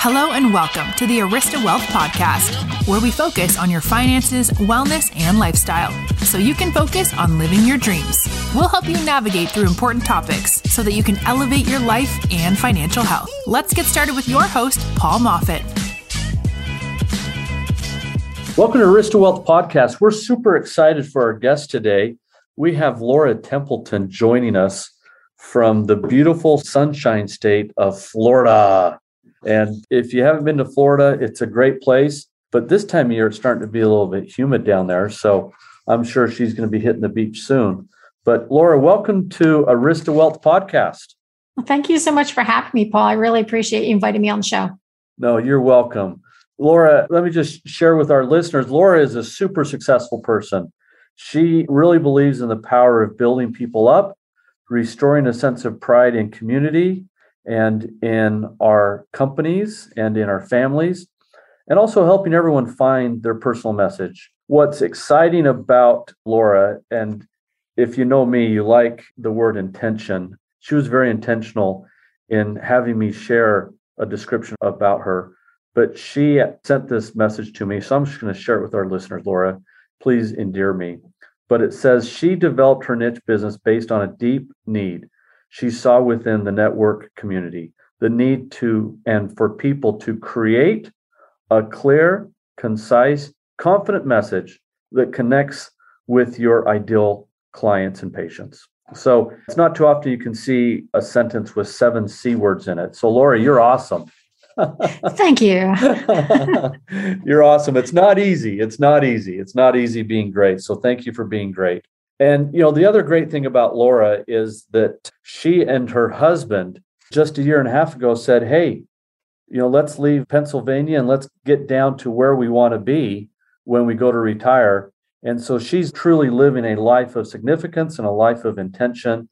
Hello and welcome to the Arista Wealth Podcast, where we focus on your finances, wellness, and lifestyle so you can focus on living your dreams. We'll help you navigate through important topics so that you can elevate your life and financial health. Let's get started with your host, Paul Moffat. Welcome to Arista Wealth Podcast. We're super excited for our guest today. We have Laura Templeton joining us from the beautiful sunshine state of Florida. And if you haven't been to Florida, it's a great place. But this time of year, it's starting to be a little bit humid down there. So I'm sure she's going to be hitting the beach soon. But Laura, welcome to Arista Wealth Podcast. Well, thank you so much for having me, Paul. I really appreciate you inviting me on the show. No, you're welcome. Laura, let me just share with our listeners Laura is a super successful person. She really believes in the power of building people up, restoring a sense of pride in community and in our companies and in our families, and also helping everyone find their personal message. What's exciting about Laura, and if you know me, you like the word intention. She was very intentional in having me share a description about her but she sent this message to me. So I'm just going to share it with our listeners, Laura. Please endear me. But it says she developed her niche business based on a deep need she saw within the network community the need to and for people to create a clear, concise, confident message that connects with your ideal clients and patients. So it's not too often you can see a sentence with seven C words in it. So, Laura, you're awesome. Thank you. You're awesome. It's not easy. It's not easy. It's not easy being great. So thank you for being great. And you know, the other great thing about Laura is that she and her husband just a year and a half ago said, "Hey, you know, let's leave Pennsylvania and let's get down to where we want to be when we go to retire." And so she's truly living a life of significance and a life of intention,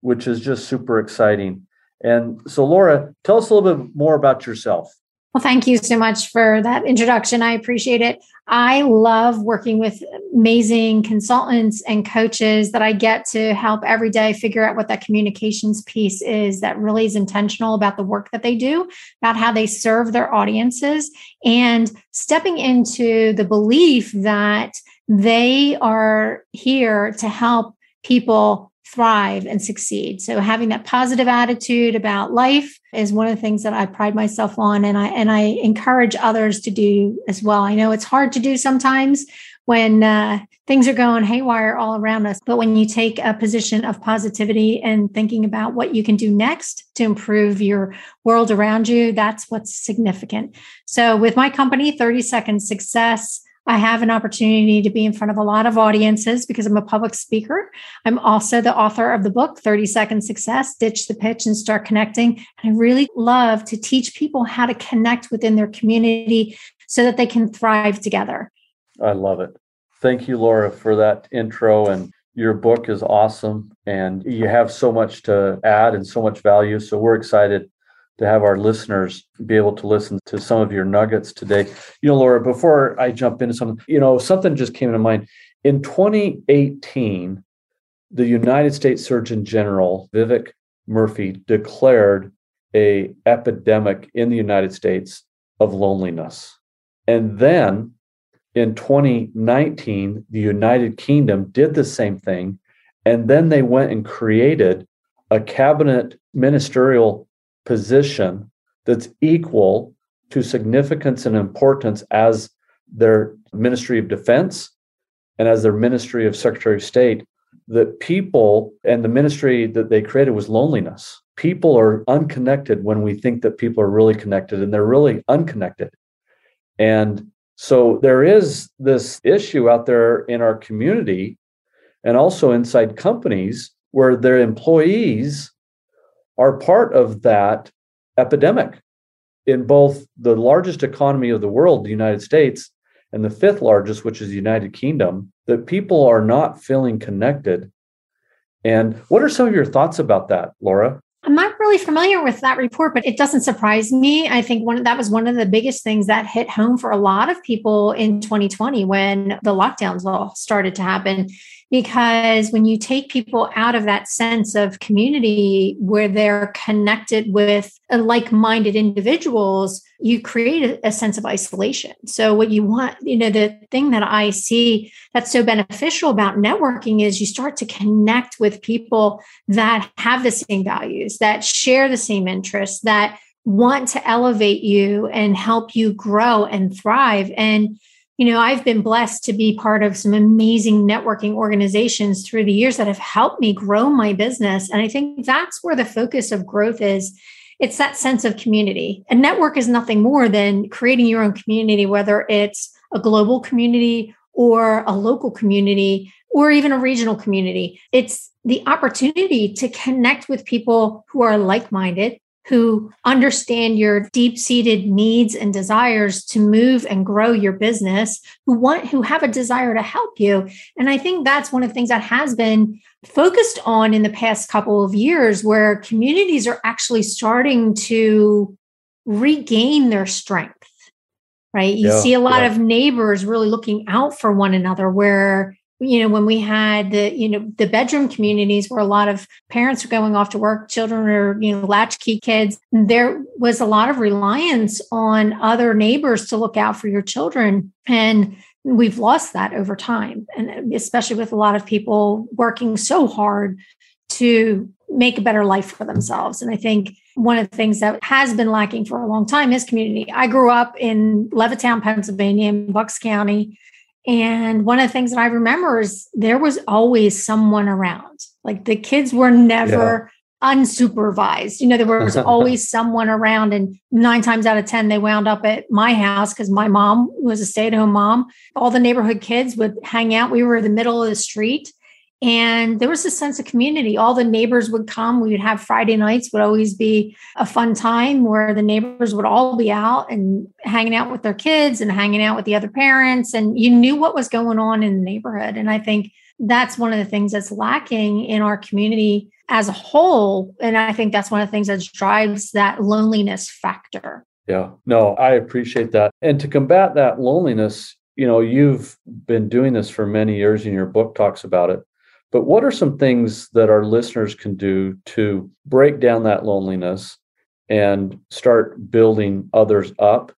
which is just super exciting. And so, Laura, tell us a little bit more about yourself. Well, thank you so much for that introduction. I appreciate it. I love working with amazing consultants and coaches that I get to help every day figure out what that communications piece is that really is intentional about the work that they do, about how they serve their audiences, and stepping into the belief that they are here to help people thrive and succeed. So having that positive attitude about life is one of the things that I pride myself on and I and I encourage others to do as well. I know it's hard to do sometimes when uh, things are going haywire all around us, but when you take a position of positivity and thinking about what you can do next to improve your world around you, that's what's significant. So with my company 30 Seconds Success, I have an opportunity to be in front of a lot of audiences because I'm a public speaker. I'm also the author of the book, 30 Second Success Ditch the Pitch and Start Connecting. And I really love to teach people how to connect within their community so that they can thrive together. I love it. Thank you, Laura, for that intro. And your book is awesome. And you have so much to add and so much value. So we're excited to have our listeners be able to listen to some of your nuggets today. You know, Laura, before I jump into something, you know, something just came to mind. In 2018, the United States Surgeon General, Vivek Murthy declared a epidemic in the United States of loneliness. And then in 2019, the United Kingdom did the same thing. And then they went and created a cabinet ministerial position that's equal to significance and importance as their Ministry of Defense and as their Ministry of Secretary of State, that people and the ministry that they created was loneliness. People are unconnected when we think that people are really connected, and they're really unconnected. And so there is this issue out there in our community and also inside companies where their employees are part of that epidemic in both the largest economy of the world, the United States, and the fifth largest, which is the United Kingdom, that people are not feeling connected. And what are some of your thoughts about that, Laura? I'm not really familiar with that report, but it doesn't surprise me. I think one that was one of the biggest things that hit home for a lot of people in 2020 when the lockdowns all started to happen because when you take people out of that sense of community where they're connected with uh, like-minded individuals you create a, a, sense of isolation. So what you want you know the thing that i see that's so beneficial about networking is you start to connect with people that have the same values that share the same interests that want to elevate you and help you grow and thrive. And you know, I've been blessed to be part of some amazing networking organizations through the years that have helped me grow my business. And I think that's where the focus of growth is. It's that sense of community. A network is nothing more than creating your own community, whether it's a global community or a local community or even a regional community. It's the opportunity to connect with people who are like minded, who understand your deep-seated needs and desires to move and grow your business who want who have a desire to help you and i think that's one of the things that has been focused on in the past couple of years where communities are actually starting to regain their strength right you yeah, see a lot yeah. of neighbors really looking out for one another where you know when we had the you know the bedroom communities where a lot of parents are going off to work children are you know latchkey kids there was a lot of reliance on other neighbors to look out for your children. And we've lost that over time. And especially with a lot of people working so hard to make a better life for themselves. And i think one of the things that has been lacking for a long time is community. I grew up in levittown pennsylvania in bucks county and one of the things that I remember is there was always someone around. Like the kids were never yeah. unsupervised. You know, there was always someone around. And nine times out of 10, they wound up at my house because my mom was a stay at home mom. All the neighborhood kids would hang out. We were in the middle of the street. And there was a sense of community. All the neighbors would come. We would have Friday nights would always be a fun time where the neighbors would all be out and hanging out with their kids and hanging out with the other parents. And you knew what was going on in the neighborhood. And I think that's one of the things that's lacking in our community as a whole. And I think that's one of the things that drives that loneliness factor. Yeah, no, I appreciate that. And to combat that loneliness, you know, you've been doing this for many years and your book talks about it but what are some things that our listeners can do to break down that loneliness and start building others up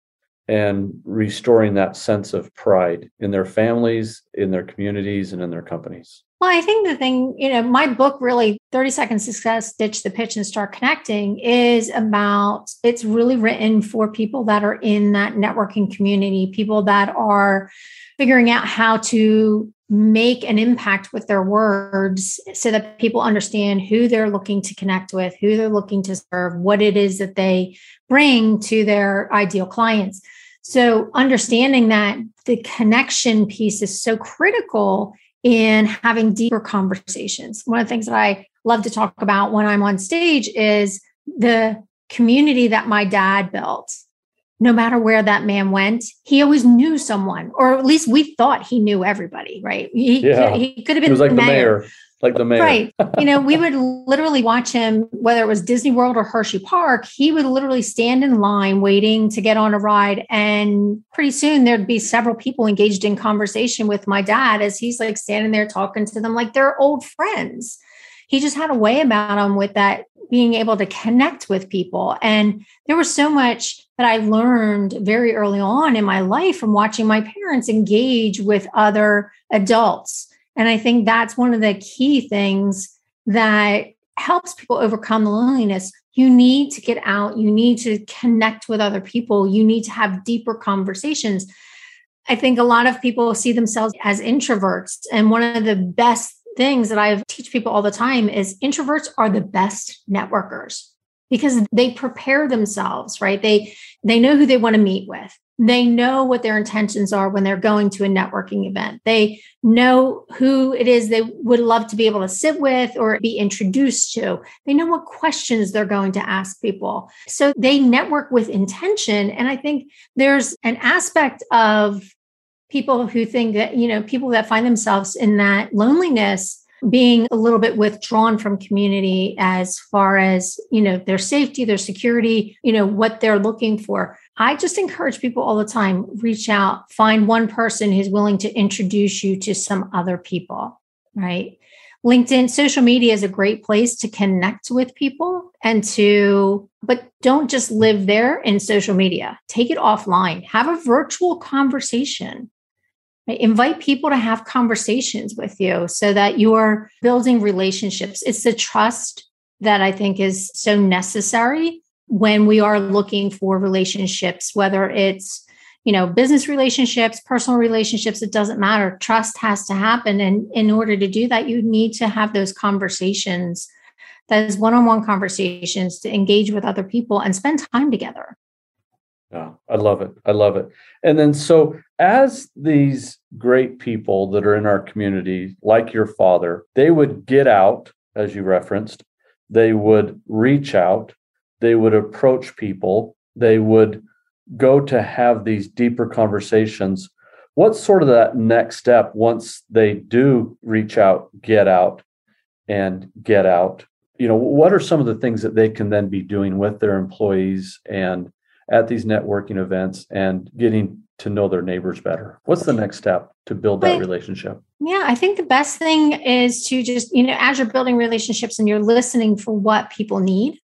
and restoring that sense of pride in their families, in their communities, and in their companies? Well, I think the thing, you know, my book really 30 Second Success, Ditch the Pitch and Start Connecting is about it's really written for people that are in that networking community, people that are figuring out how to make an impact with their words so that people understand who they're looking to connect with, who they're looking to serve, what it is that they bring to their ideal clients. So, understanding that the connection piece is so critical in having deeper conversations. One of the things that I love to talk about when I'm on stage is the community that my dad built no matter where that man went, he always knew someone, or at least we thought he knew everybody, right? He, yeah. could, he could have been he was like mayor. the mayor. Like the mayor. Right. you know, we would literally watch him, whether it was Disney World or Hershey Park, he would literally stand in line waiting to get on a ride. And pretty soon there'd be several people engaged in conversation with my dad as he's like standing there talking to them like they're old friends. He just had a way about him with that being able to connect with people. And there was so much that I learned very early on in my life from watching my parents engage with other adults. And I think that's one of the key things that helps people overcome the loneliness. You need to get out, you need to connect with other people, you need to have deeper conversations. I think a lot of people see themselves as introverts. And one of the best things that I teach people all the time is introverts are the best networkers because they prepare themselves, right? They they know who they want to meet with. They know what their intentions are when they're going to a networking event. They know who it is they would love to be able to sit with or be introduced to. They know what questions they're going to ask people. So they network with intention. And I think there's an aspect of people who think that, you know, people that find themselves in that loneliness being a little bit withdrawn from community as far as, you know, their safety, their security, you know, what they're looking for. I just encourage people all the time reach out, find one person who's willing to introduce you to some other people. right? LinkedIn, social media is a great place to connect with people and to, but don't just live there in social media. Take it offline. Have a virtual conversation. Invite people to have conversations with you so that you're building relationships. It's the trust that I think is so necessary when we are looking for relationships, whether it's you know business relationships personal relationships it doesn't matter. Trust has to happen. And in order to do that you need to have those conversations those one-on-one conversations to engage with other people and spend time together yeah i love it i love it and then so as these great people that are in our community like your father they would get out as you referenced they would reach out they would approach people they would go to have these deeper conversations, what's sort of that next step once they do reach out, get out, and get out? You know, what are some of the things that they can then be doing with their employees and at these networking events and getting to know their neighbors better? What's the next step to build that relationship? Yeah, I think the best thing is to just, you know, as you're building relationships and you're listening for what people need,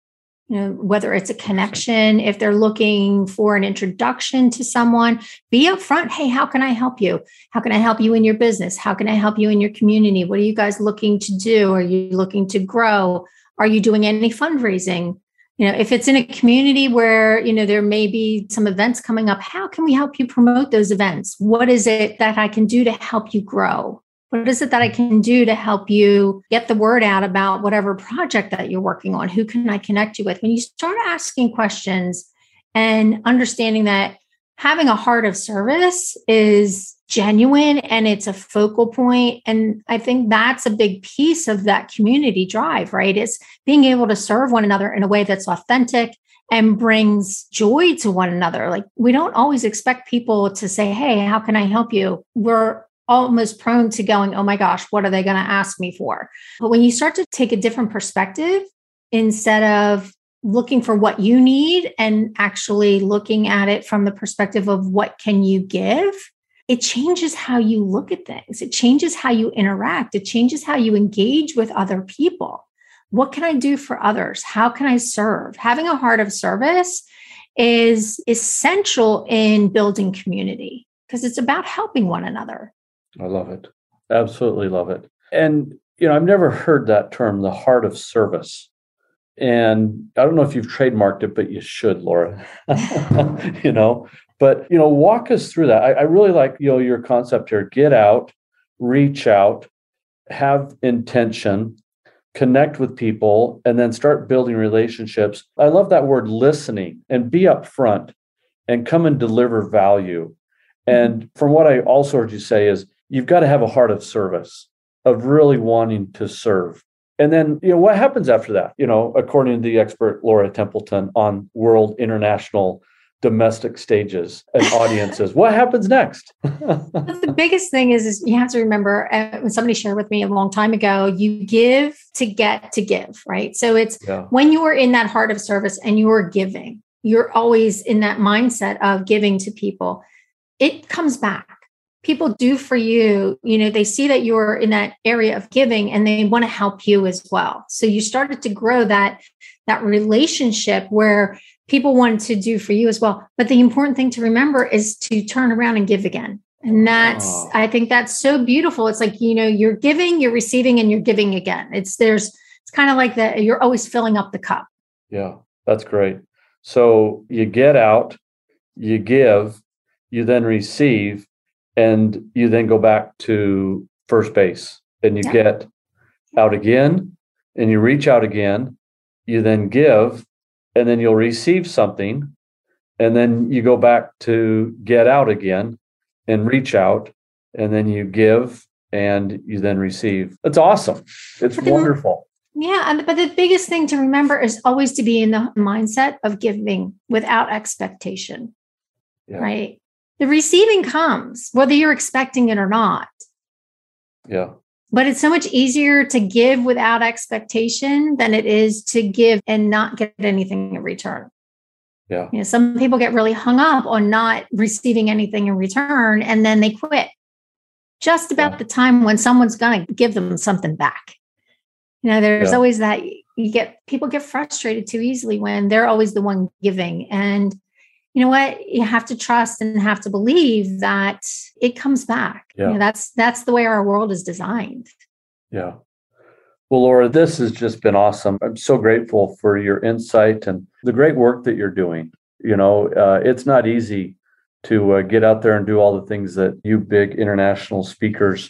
you know whether it's a connection if they're looking for an introduction to someone be upfront hey how can i help you? How can i help you in your business? How can i help you in your community? What are you guys looking to do? Are you looking to grow? Are you doing any fundraising you know if it's in a community where you know there may be some events coming up how can we help you promote those events what is it that i can do to help you grow what is it that I can do to help you get the word out about whatever project that you're working on? Who can I connect you with? When you start asking questions and understanding that having a heart of service is genuine and it's a focal point. And i think that's a big piece of that community drive right? Is being able to serve one another in a way that's authentic and brings joy to one another. Like we don't always expect people to say hey how can i help you? We're almost prone to going, oh my gosh, what are they going to ask me for? But when you start to take a different perspective, instead of looking for what you need and actually looking at it from the perspective of what can you give, it changes how you look at things. It changes how you interact. It changes how you engage with other people. What can I do for others? How can I serve? Having a heart of service is essential in building community because it's about helping one another. I love it. Absolutely love it. And, you know, I've never heard that term, the heart of service. And I don't know if you've trademarked it, but you should, Laura. you know, but, you know, walk us through that. I, I really like, you know, your concept here get out, reach out, have intention, connect with people, and then start building relationships. I love that word listening and be upfront and come and deliver value. And from what I also heard you say is you've got to have a heart of service, of really wanting to serve. And then, you know, what happens after that? You know, according to the expert Laura Templeton on world, international, domestic stages and audiences, what happens next? the biggest thing is, is you have to remember uh, when somebody shared with me a long time ago, you give to get to give, right? So it's yeah. when you are in that heart of service and you are giving, you're always in that mindset of giving to people. It comes back people do for you, you know, they see that you're in that area of giving and they want to help you as well. So you started to grow that that relationship where people want to do for you as well. But the important thing to remember is to turn around and give again. And that's, oh. I think that's so beautiful. It's like, you know, you're giving, you're receiving, and you're giving again. It's there's, it's kind of like that. You're always filling up the cup. Yeah, that's great. So you get out, you give, you then receive, and you then go back to first base and you yeah. get out again and you reach out again you then give and then you'll receive something and then you go back to get out again and reach out and then you give and you then receive it's awesome it's wonderful yeah and, but the biggest thing to remember is always to be in the mindset of giving without expectation yeah. right the receiving comes whether you're expecting it or not. Yeah. But it's so much easier to give without expectation than it is to give and not get anything in return. Yeah. You know, some people get really hung up on not receiving anything in return and then they quit. just about yeah. the time when someone's going to give them something back. You know, there's yeah. always that you get people get frustrated too easily when they're always the one giving. And you know what? You have to trust and have to believe that it comes back. Yeah. You know, that's that's the way our world is designed. Yeah. Well, Laura, this has just been awesome. I'm so grateful for your insight and the great work that you're doing. You know, uh, it's not easy to uh, get out there and do all the things that you big international speakers,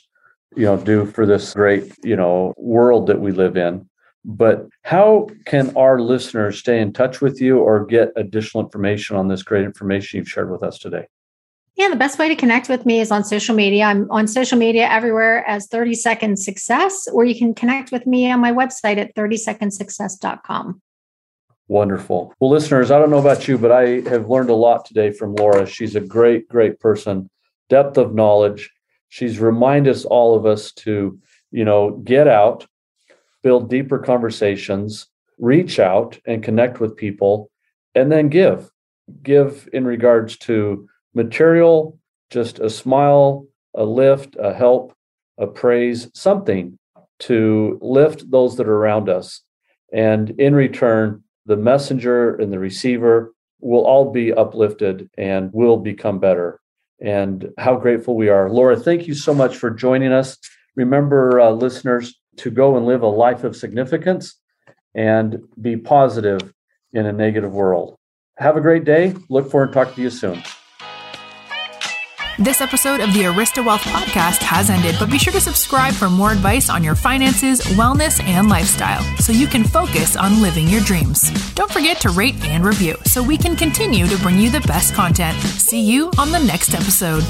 you know, do for this great, you know, world that we live in. But how can our listeners stay in touch with you or get additional information on this great information you've shared with us today? Yeah, the best way to connect with me is on social media. I'm on social media everywhere as 30 Second Success, or you can connect with me on my website at 30secondsuccess.com. Wonderful. Well, listeners, I don't know about you, but I have learned a lot today from Laura. She's a great, great person, depth of knowledge. She's reminded us all of us to, you know, get out, build deeper conversations, reach out and connect with people, and then give. Give in regards to material, just a smile, a lift, a help, a praise, something to lift those that are around us. And in return, the messenger and the receiver will all be uplifted and will become better. And how grateful we are. Laura, thank you so much for joining us. Remember, uh, listeners, to go and live a life of significance and be positive in a negative world. Have a great day. Look forward to talking to you soon. This episode of the Arista Wealth podcast has ended, but be sure to subscribe for more advice on your finances, wellness, and lifestyle so you can focus on living your dreams. Don't forget to rate and review so we can continue to bring you the best content. See you on the next episode.